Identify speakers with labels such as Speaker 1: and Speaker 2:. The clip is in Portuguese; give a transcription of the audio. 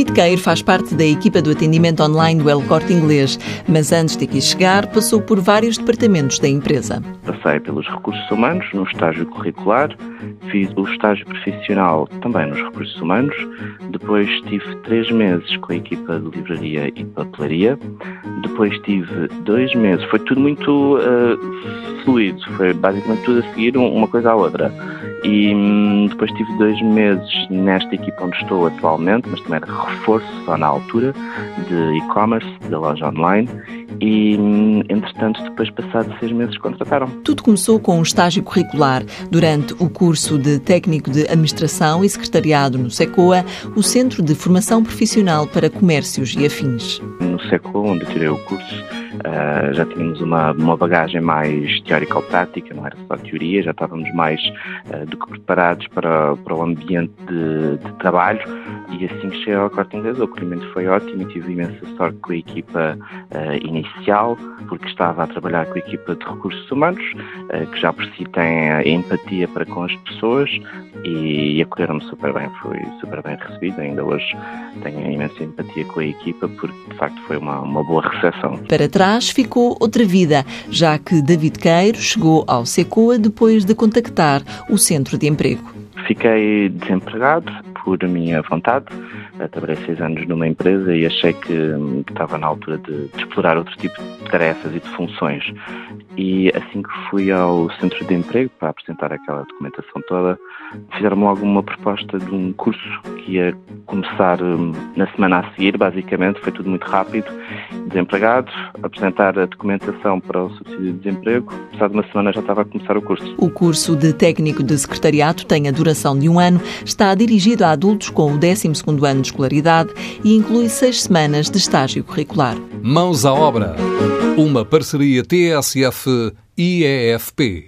Speaker 1: David Queiro faz parte da equipa do atendimento online do El Corte Inglês, mas antes de aqui chegar, passou por vários departamentos da empresa.
Speaker 2: Passei pelos recursos humanos, no estágio curricular, fiz o estágio profissional também nos recursos humanos, depois tive três meses com a equipa de livraria e papelaria, depois tive dois meses, foi tudo muito uh, fluido, foi basicamente tudo a seguir uma coisa à outra. E hum, depois tive dois meses nesta equipa onde estou atualmente, mas também era reforço só na altura de e-commerce, da loja online. E, hum, entretanto, depois, passados seis meses, contrataram.
Speaker 1: Tudo começou com um estágio curricular. Durante o curso de Técnico de Administração e Secretariado no SECOA, o Centro de Formação Profissional para Comércios e Afins.
Speaker 2: No SECOA, onde tirei o curso, Uh, já tínhamos uma, uma bagagem mais teórico-prática, não era só teoria, já estávamos mais uh, do que preparados para, para o ambiente de, de trabalho e assim cheguei ao Corte Inglês o acolhimento foi ótimo e tive imensa sorte com a equipa uh, inicial, porque estava a trabalhar com a equipa de recursos humanos, que já por si tem empatia para com as pessoas e, e acolheram-me super bem, fui super bem recebido, ainda hoje tenho imensa empatia com a equipa porque de facto foi uma, uma boa recepção.
Speaker 1: Para trás ficou outra vida, já que David Queiro chegou ao SECOA depois de contactar o Centro de Emprego.
Speaker 2: Fiquei desempregado por minha vontade. Trabalhei seis anos numa empresa e achei que, que estava na altura de, de, explorar outro tipo de tarefas e de funções. E assim que fui ao centro de emprego para apresentar aquela documentação toda, fizeram-me logo uma proposta de um curso que ia começar hum, na semana a seguir, basicamente, foi tudo muito rápido desempregado, apresentar a documentação para o subsídio de desemprego. Passado uma semana já estava a começar o curso.
Speaker 1: O curso de técnico de secretariado tem a duração de um ano, está dirigido a adultos com o 12º ano de escolaridade e inclui seis semanas de estágio curricular.
Speaker 3: Mãos à obra. Uma parceria TSF-IEFP.